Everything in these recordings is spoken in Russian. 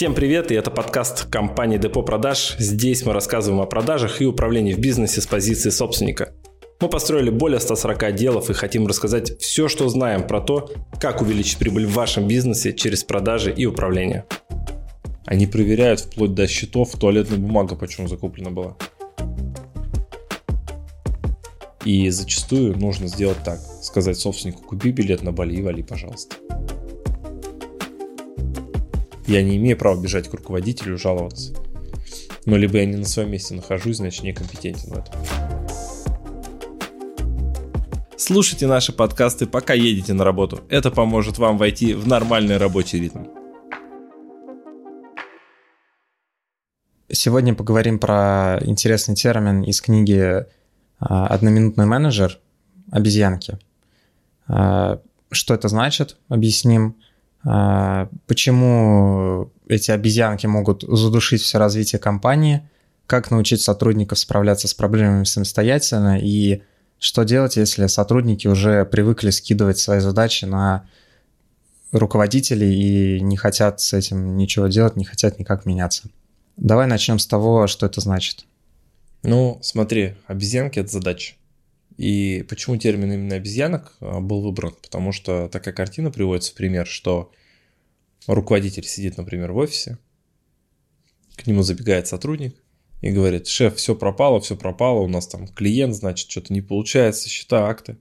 Всем привет, и это подкаст компании Депо Продаж. Здесь мы рассказываем о продажах и управлении в бизнесе с позиции собственника. Мы построили более 140 отделов и хотим рассказать все, что знаем про то, как увеличить прибыль в вашем бизнесе через продажи и управление. Они проверяют вплоть до счетов, туалетная бумага почему закуплена была. И зачастую нужно сделать так. Сказать собственнику, купи билет на Бали и вали, пожалуйста. Я не имею права бежать к руководителю и жаловаться. Но либо я не на своем месте нахожусь, значит некомпетентен в этом. Слушайте наши подкасты, пока едете на работу. Это поможет вам войти в нормальный рабочий ритм. Сегодня поговорим про интересный термин из книги а, «Одноминутный менеджер. Обезьянки». А, что это значит? Объясним. А, почему эти обезьянки могут задушить все развитие компании, как научить сотрудников справляться с проблемами самостоятельно и что делать, если сотрудники уже привыкли скидывать свои задачи на руководителей и не хотят с этим ничего делать, не хотят никак меняться. Давай начнем с того, что это значит. Ну, смотри, обезьянки – это задача. И почему термин именно обезьянок а, был выбран? Потому что такая картина приводится в пример, что руководитель сидит, например, в офисе, к нему забегает сотрудник и говорит, шеф, все пропало, все пропало, у нас там клиент, значит, что-то не получается, счета, акты.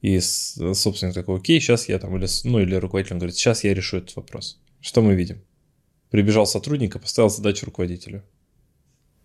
И собственно такой, окей, сейчас я там, или, ну или руководитель говорит, сейчас я решу этот вопрос. Что мы видим? Прибежал сотрудник и поставил задачу руководителю.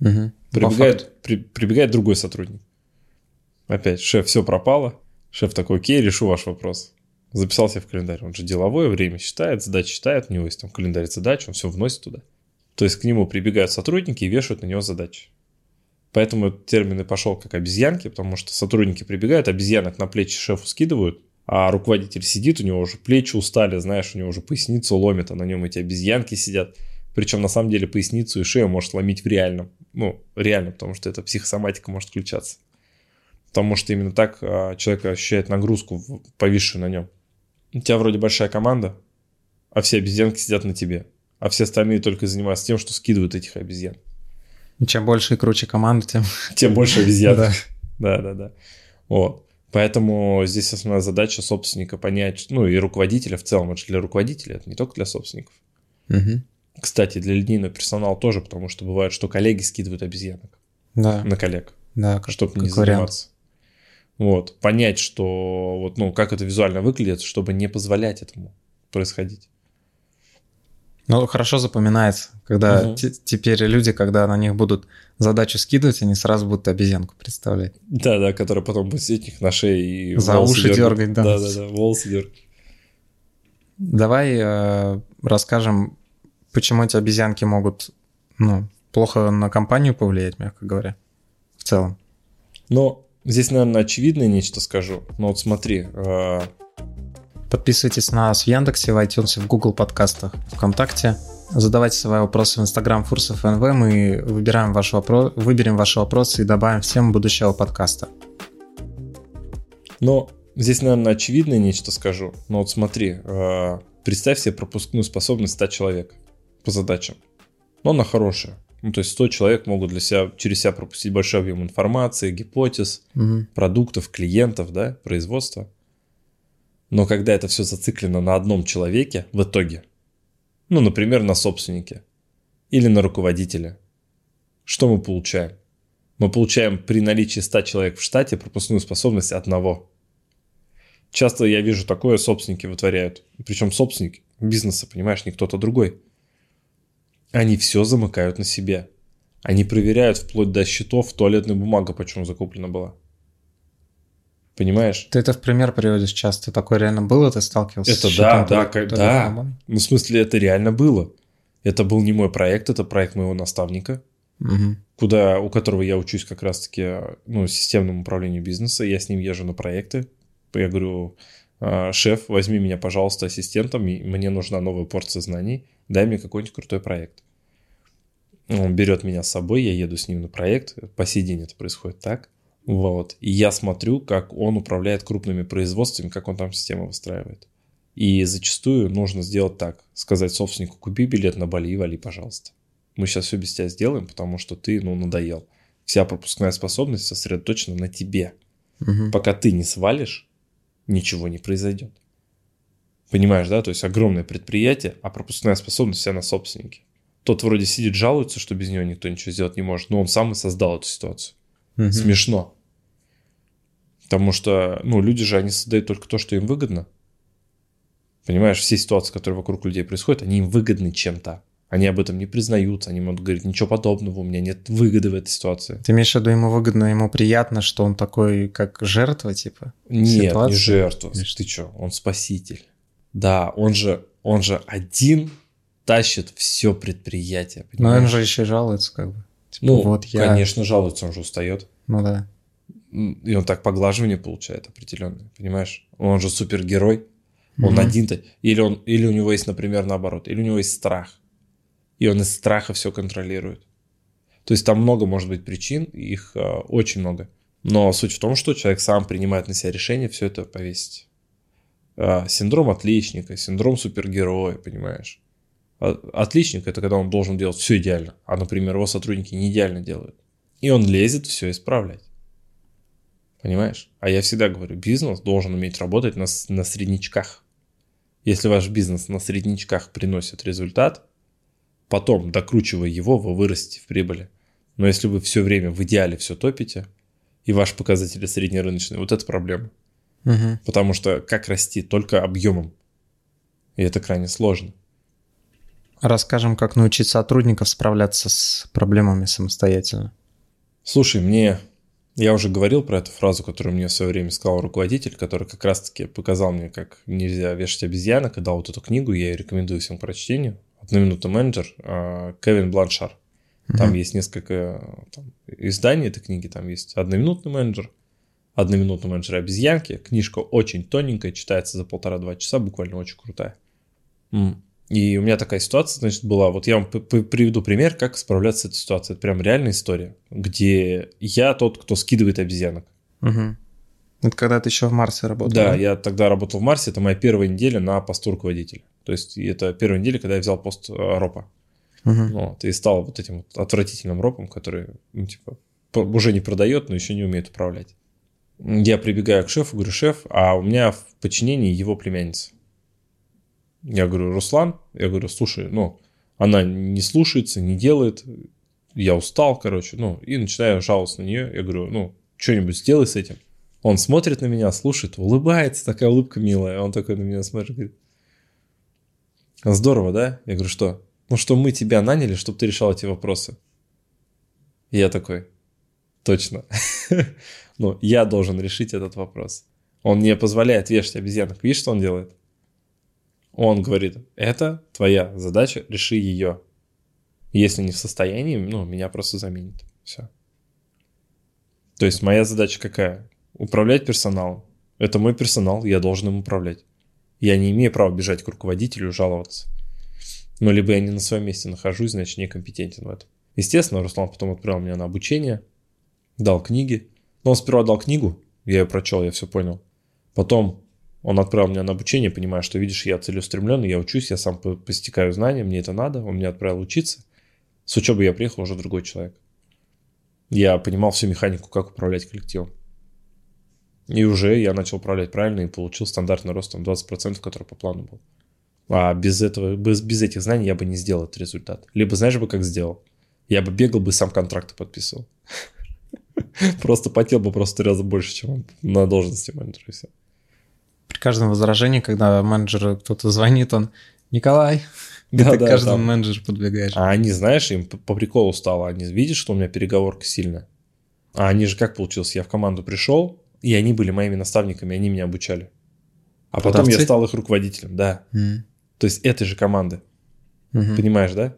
Угу. Прибегает, при, прибегает другой сотрудник. Опять, шеф, все пропало. Шеф такой, окей, решу ваш вопрос. Записал себе в календарь. Он же деловое время считает, задачи считает, у него есть там календарь задач, он все вносит туда. То есть к нему прибегают сотрудники и вешают на него задачи. Поэтому этот термин и пошел как обезьянки, потому что сотрудники прибегают, обезьянок на плечи шефу скидывают, а руководитель сидит, у него уже плечи устали, знаешь, у него уже поясницу ломит, а на нем эти обезьянки сидят. Причем на самом деле поясницу и шею может ломить в реальном. Ну, реально, потому что эта психосоматика может включаться потому что именно так а, человек ощущает нагрузку, повисшую на нем. У тебя вроде большая команда, а все обезьянки сидят на тебе, а все остальные только занимаются тем, что скидывают этих обезьян. Чем больше и круче команда, тем... Тем больше обезьян. Да, да, да. да. Вот. Поэтому здесь основная задача собственника понять, ну и руководителя в целом, это же для руководителя, это не только для собственников. Угу. Кстати, для линейного персонала тоже, потому что бывает, что коллеги скидывают обезьянок да. на коллег, да, чтобы не вариант. заниматься. Вот, понять, что вот, ну, как это визуально выглядит, чтобы не позволять этому происходить. Ну, хорошо запоминается, когда угу. теперь люди, когда на них будут задачу скидывать, они сразу будут обезьянку представлять. Да, да, которая потом будет сидеть их на шее и За уши дергать. дергать, да. Да, да, да, волосы дергать. Давай э, расскажем, почему эти обезьянки могут ну, плохо на компанию повлиять, мягко говоря, в целом. Но Здесь, наверное, очевидное нечто скажу. Но вот смотри. Э... Подписывайтесь на нас в Яндексе, в iTunes, в Google подкастах, ВКонтакте. Задавайте свои вопросы в Instagram Фурсов НВ. Мы выбираем ваш вопрос, выберем ваши вопросы и добавим в тему будущего подкаста. Но здесь, наверное, очевидное нечто скажу. Но вот смотри. Э... Представь себе пропускную способность 100 человек по задачам. Но она хорошая. Ну, то есть 100 человек могут для себя, через себя пропустить большой объем информации, гипотез, угу. продуктов, клиентов, да, производства. Но когда это все зациклено на одном человеке в итоге, ну, например, на собственнике или на руководителе, что мы получаем? Мы получаем при наличии 100 человек в штате пропускную способность одного. Часто я вижу такое, собственники вытворяют. Причем собственник бизнеса, понимаешь, не кто-то другой. Они все замыкают на себе. Они проверяют вплоть до счетов, туалетная бумага почему закуплена была. Понимаешь? Ты это в пример приводишь часто. Такое реально было? Ты сталкивался это с да, да, да, да. Ну, в смысле, это реально было. Это был не мой проект, это проект моего наставника, угу. куда, у которого я учусь как раз-таки ну, системному управлению бизнеса. Я с ним езжу на проекты. Я говорю, «А, шеф, возьми меня, пожалуйста, ассистентом, мне нужна новая порция знаний, дай мне какой-нибудь крутой проект. Он берет меня с собой, я еду с ним на проект. По сей день это происходит так. Вот. И я смотрю, как он управляет крупными производствами, как он там систему выстраивает. И зачастую нужно сделать так. Сказать собственнику, купи билет на Бали и вали, пожалуйста. Мы сейчас все без тебя сделаем, потому что ты, ну, надоел. Вся пропускная способность сосредоточена на тебе. Мгм. Пока ты не свалишь, ничего не произойдет. Понимаешь, да? То есть огромное предприятие, а пропускная способность вся на собственнике. Тот вроде сидит, жалуется, что без него никто ничего сделать не может, но он сам и создал эту ситуацию. Мгм. Смешно. Потому что, ну, люди же, они создают только то, что им выгодно. Понимаешь, все ситуации, которые вокруг людей происходят, они им выгодны чем-то. Они об этом не признаются, они могут говорить, ничего подобного, у меня нет выгоды в этой ситуации. Ты имеешь в виду, ему выгодно, ему приятно, что он такой, как жертва, типа? Нет, Ситуация? не жертва. Ты что, он спаситель. Да, он же, он же один тащит все предприятие. Но он понимаешь? же еще и жалуется, как бы. Типа, ну, вот я... конечно, жалуется, он же устает. Ну да. И он так поглаживание получает определенное, понимаешь? Он же супергерой. Он Мгм. один-то. Или, он, или у него есть, например, наоборот. Или у него есть страх. И он из страха все контролирует. То есть там много может быть причин, их э, очень много. Но суть в том, что человек сам принимает на себя решение все это повесить. А, синдром отличника, синдром супергероя, понимаешь? А- Отличник это когда он должен делать все идеально, а, например, его сотрудники не идеально делают. И он лезет все исправлять. Понимаешь? А я всегда говорю, бизнес должен уметь работать на, на среднячках. Если ваш бизнес на среднячках приносит результат, потом, докручивая его, вы вырастете в прибыли. Но если вы все время в идеале все топите, и ваши показатели среднерыночные, вот это проблема. Мгм. Потому что как расти? Только объемом. И это крайне сложно. Расскажем, как научить сотрудников справляться с проблемами самостоятельно. Слушай, мне... Я уже говорил про эту фразу, которую мне в свое время сказал руководитель, который как раз-таки показал мне, как нельзя вешать обезьянок, и дал вот эту книгу, я ее рекомендую всем к прочтению. «Одноминутный менеджер» а, Кевин Бланшар. Там Мгм. есть несколько там, изданий этой книги. Там есть «Одноминутный менеджер», «Одноминутный менеджер обезьянки». Книжка очень тоненькая, читается за полтора-два часа, буквально очень крутая. И у меня такая ситуация, значит, была. Вот я вам приведу пример, как справляться с этой ситуацией. Это прям реальная история, где я тот, кто скидывает обезьянок. Мгм. Это когда ты еще в Марсе работал? Да, я тогда работал в Марсе, это моя первая неделя на посту руководителя. То есть это первая неделя, когда я взял пост э, ропа. Мгм. Вот, и стал вот этим вот отвратительным ропом, который, ну, типа, уже не продает, но еще не умеет управлять. Я прибегаю к шефу, говорю, шеф, а у меня в подчинении его племянница. Я говорю, Руслан, я говорю, слушай, ну, она не слушается, не делает, я устал, короче, ну, и начинаю жаловаться на нее. Я говорю, ну, что-нибудь сделай с этим. Он смотрит на меня, слушает, улыбается, такая улыбка милая. Он такой на меня смотрит, говорит, здорово, да? Я говорю, что? Ну, что мы тебя наняли, чтобы ты решал эти вопросы. И я такой, точно. Ну, я должен решить этот вопрос. Он не позволяет вешать обезьянок. Видишь, что он делает? Он говорит, это твоя задача, реши ее. Если не в состоянии, ну, меня просто заменит. Все. То есть моя задача какая? Управлять персоналом. Это мой персонал, я должен им управлять. Я не имею права бежать к руководителю жаловаться. Но либо я не на своем месте нахожусь, значит, некомпетентен в этом. Естественно, Руслан потом отправил меня на обучение, дал книги. Но он сперва дал книгу, я ее прочел, я все понял. Потом он отправил меня на обучение, понимая, что, видишь, я целеустремленный, я учусь, я сам по- постигаю знания, мне это надо, он меня отправил учиться. С учебы я приехал уже другой человек. Я понимал всю механику, как управлять коллективом. И уже я начал управлять правильно и получил стандартный рост там 20%, который по плану был. А без этого, без, без этих знаний я бы не сделал этот результат. Либо знаешь бы, как сделал? Я бы бегал бы сам контракты подписывал. Просто потел бы просто раза больше, чем на должности менеджера. При каждом возражении, когда менеджеру кто-то звонит, он «Николай!» И Да, ты да, к каждому там. менеджеру подбегаешь. А они, знаешь, им по, приколу стало. Они видят, что у меня переговорка сильная. А они же как получилось? Я в команду пришел, и они были моими наставниками, они меня обучали. А потом я Продавцы? стал их руководителем, да. М. То есть этой же команды. Мгм. Понимаешь, да?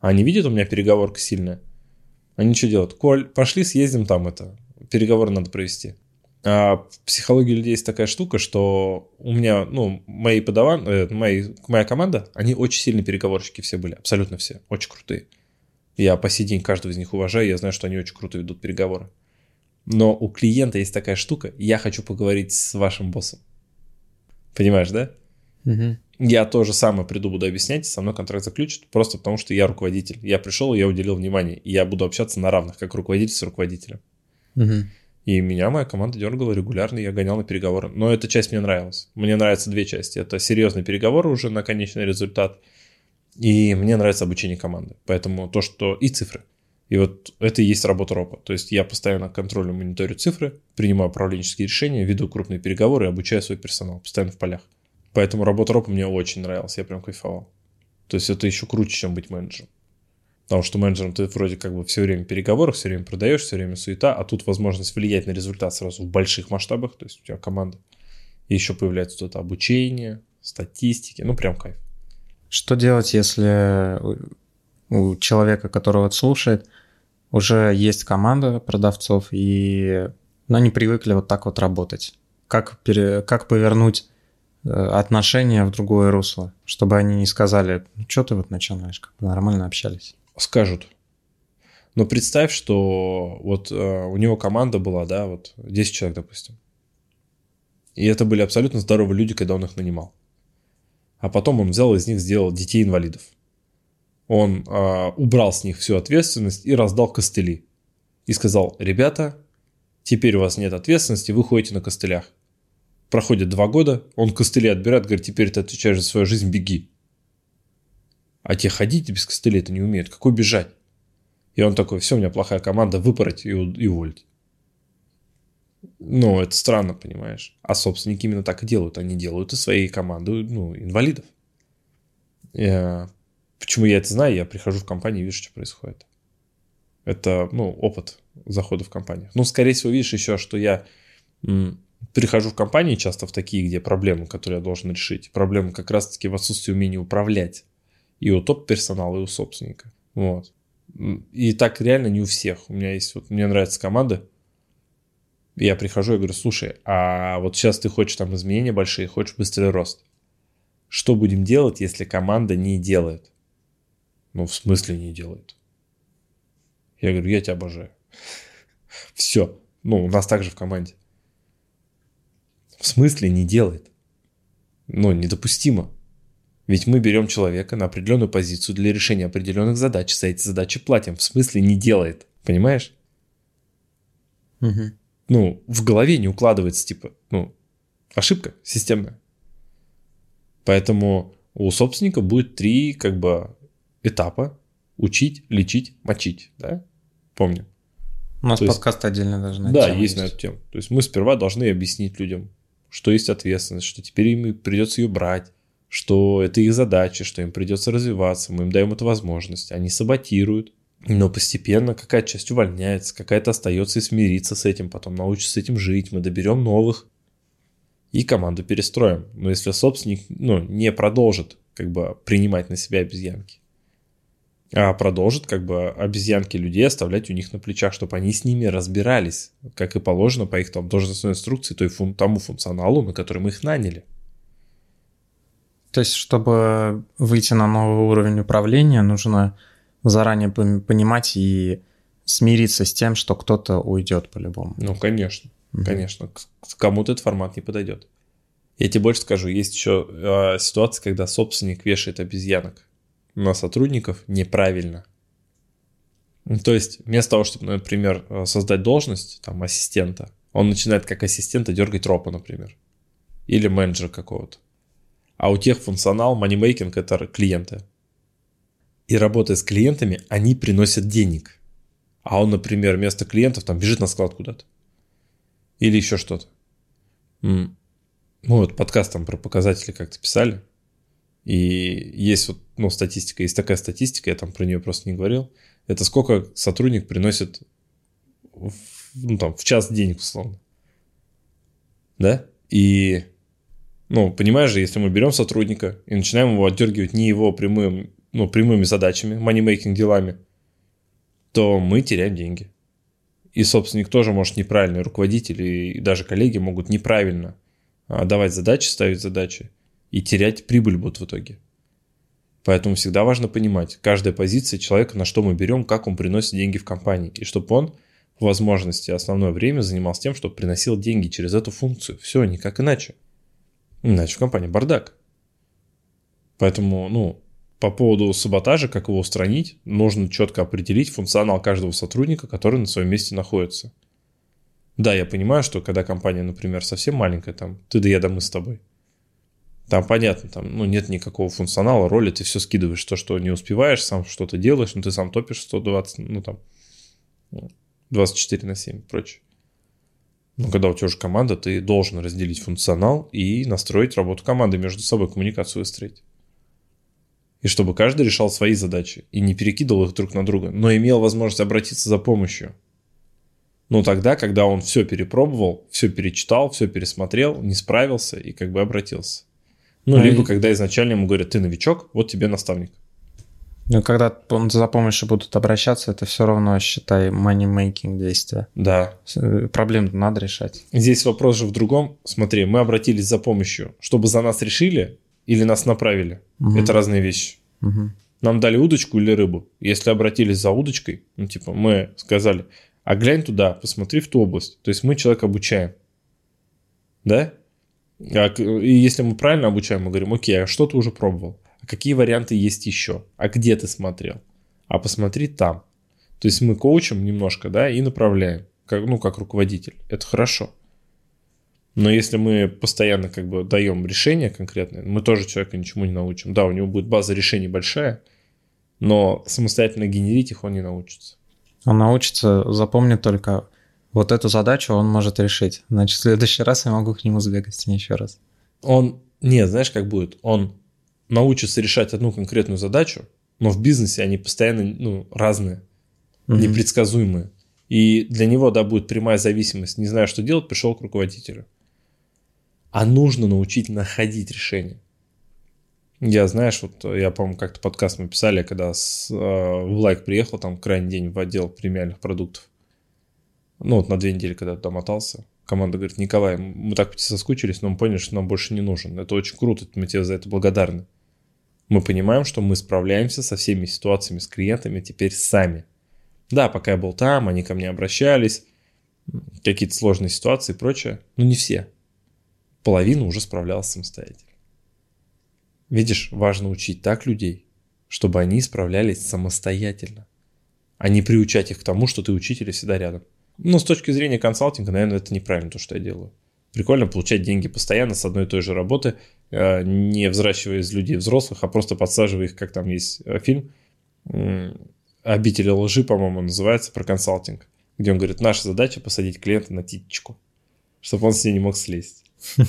А они видят, у меня переговорка сильная. Они что делают? Коль, пошли съездим там это. Переговоры надо провести. А в психологии людей есть такая штука, что у меня, ну, мои подаван, э, мои, моя команда, они очень сильные переговорщики все были, абсолютно все, очень крутые. Я по сей день каждого из них уважаю, я знаю, что они очень круто ведут переговоры. Но у клиента есть такая штука, я хочу поговорить с вашим боссом. Понимаешь, да? Угу. Я то же самое приду, буду объяснять, со мной контракт заключат, просто потому что я руководитель. Я пришел, я уделил внимание, и я буду общаться на равных, как руководитель с руководителем. Угу. И меня моя команда дергала регулярно, я гонял на переговоры. Но эта часть мне нравилась. Мне нравятся две части. Это серьезные переговоры уже на конечный результат. И мне нравится обучение команды. Поэтому то, что... И цифры. И вот это и есть работа РОПа. То есть я постоянно контролю, мониторю цифры, принимаю управленческие решения, веду крупные переговоры и обучаю свой персонал постоянно в полях. Поэтому работа РОПа мне очень нравилась, я прям кайфовал. То есть это еще круче, чем быть менеджером. Потому что менеджером ты вроде как бы все время в переговорах, все время продаешь, все время суета, а тут возможность влиять на результат сразу в больших масштабах, то есть у тебя команда. И еще появляется тут обучение, статистики, ну прям кайф. Что делать, если у человека, которого слушает, уже есть команда продавцов, и но они привыкли вот так вот работать? Как, пере, как повернуть э, отношения в другое русло, чтобы они не сказали, ну что ты вот начинаешь, как бы нормально общались? Скажут. Но представь, что вот э, у него команда была, да, вот 10 человек, допустим. И это были абсолютно здоровые люди, когда он их нанимал. А потом он взял из них, сделал детей инвалидов. Он э, убрал с них всю ответственность и раздал костыли. И сказал, ребята, теперь у вас нет ответственности, вы ходите на костылях. Проходит два года, он костыли отбирает, говорит, теперь ты отвечаешь за свою жизнь, беги. А те ходить без костылей это не умеют. Какой бежать? И он такой, все, у меня плохая команда, выпороть и, и уволить. Ну, это странно, понимаешь. А собственники именно так и делают. Они делают из своей команды, ну, инвалидов. Я... Почему я это знаю? Я прихожу в компанию и вижу, что происходит. Это, ну, опыт захода в компанию. Ну, скорее всего, видишь еще, что я прихожу в компании часто в такие, где проблемы, которые я должен решить. Проблемы как раз-таки в отсутствии умения управлять и у топ-персонала, и у собственника. Вот. И так реально не у всех. У меня есть, вот мне нравится команда, я прихожу и говорю, слушай, а вот сейчас ты хочешь там изменения большие, хочешь быстрый рост. Что будем делать, если команда не делает? Ну, в смысле не делает? Я говорю, я тебя обожаю. Все. Ну, у нас также в команде. В смысле не делает? Ну, недопустимо. Ведь мы берем человека на определенную позицию для решения определенных задач, за эти задачи платим. В смысле не делает. Понимаешь? Угу. Ну, в голове не укладывается, типа, ну, ошибка системная. Поэтому у собственника будет три, как бы, этапа. Учить, лечить, мочить, да? Помню. У нас То есть- подкаст отдельно даже на Да, есть на эту тему. То есть мы сперва должны объяснить людям, что есть ответственность, что теперь им придется ее брать, что это их задача, что им придется развиваться, мы им даем эту возможность, они саботируют, но постепенно какая-то часть увольняется, какая-то остается и смириться с этим, потом научится с этим жить, мы доберем новых и команду перестроим. Но если собственник ну, не продолжит как бы принимать на себя обезьянки, а продолжит как бы обезьянки людей оставлять у них на плечах, чтобы они с ними разбирались, как и положено по их там должностной инструкции, той фун- тому функционалу, на который мы их наняли. То есть, чтобы выйти на новый уровень управления, нужно заранее пон- понимать и смириться с тем, что кто-то уйдет по-любому. Ну, конечно, Мгм. конечно. Кому-то этот формат не подойдет. Я тебе больше скажу, есть еще э, ситуация, когда собственник вешает обезьянок на сотрудников неправильно. Ну, То есть, вместо того, чтобы, например, э, создать должность там, ассистента, он начинает как ассистента дергать ропа, например. Или менеджера какого-то. А у тех функционал, манимейкинг – это клиенты. И работая с клиентами, они приносят денег. А он, например, вместо клиентов там бежит на склад куда-то. Или еще что-то. М. Ну вот подкаст там про показатели как-то писали. И есть вот, ну, статистика, есть такая статистика, я там про нее просто не говорил. Это сколько сотрудник приносит в, ну, там, в час денег, условно. Да? И, ну, понимаешь же, если мы берем сотрудника и начинаем его отдергивать не его прямым, ну, прямыми задачами, money-making делами, то мы теряем деньги. И собственник тоже может неправильно, руководители и даже коллеги могут неправильно а, давать задачи, ставить задачи и терять прибыль будут в итоге. Поэтому всегда важно понимать, каждая позиция человека, на что мы берем, как он приносит деньги в компании. И чтобы он в возможности основное время занимался тем, чтобы приносил деньги через эту функцию. Все, никак иначе. Иначе в компании бардак. Поэтому, ну, по поводу саботажа, как его устранить, нужно четко определить функционал каждого сотрудника, который на своем месте находится. Да, я понимаю, что когда компания, например, совсем маленькая, там, ты да я да мы с тобой, там понятно, там, ну, нет никакого функционала, роли, ты все скидываешь, то, что не успеваешь, сам что-то делаешь, но ты сам топишь 120, ну, там, 24 на 7 и прочее. Но когда у тебя уже команда, ты должен разделить функционал и настроить работу команды между собой, коммуникацию выстроить. И чтобы каждый решал свои задачи и не перекидывал их друг на друга, но имел возможность обратиться за помощью. Ну, тогда, когда он все перепробовал, все перечитал, все пересмотрел, не справился и как бы обратился. Ну, а либо и... когда изначально ему говорят, ты новичок, вот тебе наставник. Ну, когда за помощью будут обращаться, это все равно, считай, money-making действия. Да. Э, проблем надо решать. Здесь вопрос же в другом. Смотри, мы обратились за помощью, чтобы за нас решили или нас направили. Угу. Это разные вещи. Угу. Нам дали удочку или рыбу. Если обратились за удочкой, ну, типа, мы сказали, а глянь туда, посмотри в ту область. То есть мы человека обучаем. Да? А, и если мы правильно обучаем, мы говорим, окей, а что ты уже пробовал? А какие варианты есть еще? А где ты смотрел? А посмотри там. То есть мы коучим немножко, да, и направляем, как, ну, как руководитель. Это хорошо. Но если мы постоянно как бы даем решение конкретное, мы тоже человека ничему не научим. Да, у него будет база решений большая, но самостоятельно генерить их он не научится. Он научится, запомнит только вот эту задачу он может решить. Значит, в следующий раз я могу к нему сбегать с ней еще раз. Он, нет, знаешь, как будет? Он научится решать одну конкретную задачу, но в бизнесе они постоянно ну, разные, угу. непредсказуемые. И для него, да, будет прямая зависимость. Не знаю, что делать, пришел к руководителю. А нужно научить находить решение. Я, знаешь, вот я, по-моему, как-то подкаст мы писали, когда с, э, в лайк приехал, там, крайний день в отдел премиальных продуктов. Ну, вот на две недели, когда туда мотался. Команда говорит, Николай, мы так соскучились, но мы поняли, что нам больше не нужен. Это очень круто, мы тебе за это благодарны. Мы понимаем, что мы справляемся со всеми ситуациями с клиентами теперь сами. Да, пока я был там, они ко мне обращались, какие-то сложные ситуации и прочее, но не все. Половина уже справлялась самостоятельно. Видишь, важно учить так людей, чтобы они справлялись самостоятельно, а не приучать их к тому, что ты учитель и всегда рядом. Ну, с точки зрения консалтинга, наверное, это неправильно то, что я делаю. Прикольно получать деньги постоянно с одной и той же работы, не взращивая из людей взрослых, а просто подсаживая их, как там есть э, фильм «Обители лжи», по-моему, называется, про консалтинг, где он говорит, наша задача посадить клиента на титечку, чтобы он с ней не мог слезть.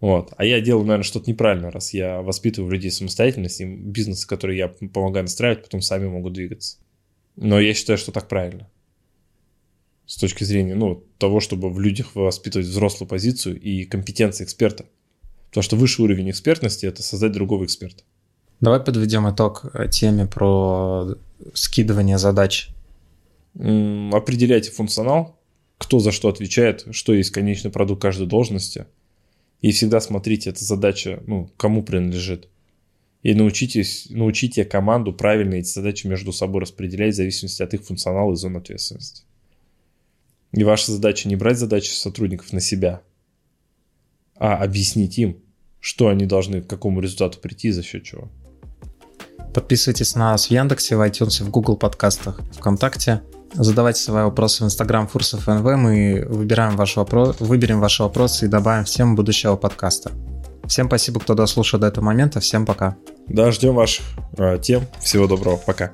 Вот. А я делаю, наверное, что-то неправильно, раз я воспитываю людей самостоятельность, и бизнесы, которые я помогаю настраивать, потом сами могут двигаться. Но я считаю, что так правильно. С точки зрения ну, того, чтобы в людях воспитывать взрослую позицию и компетенции эксперта. Потому что высший уровень экспертности – это создать другого эксперта. Давай подведем итог теме про скидывание задач. Определяйте функционал, кто за что отвечает, что есть конечный продукт каждой должности – и всегда смотрите, эта задача, ну, кому принадлежит. И научитесь, научите команду правильно эти задачи между собой распределять в зависимости от их функционала и зон ответственности. И ваша задача не брать задачи сотрудников на себя, а объяснить им, что они должны к какому результату прийти, за счет чего. Подписывайтесь на нас в Яндексе, в iTunes, в Google подкастах, ВКонтакте. Задавайте свои вопросы в Instagram Фурсов НВ. Мы выбираем ваш вопрос, выберем ваши вопросы и добавим в тему будущего подкаста. Всем спасибо, кто дослушал до этого момента. Всем пока. Да, ждем ваших э, тем. Всего доброго. Пока.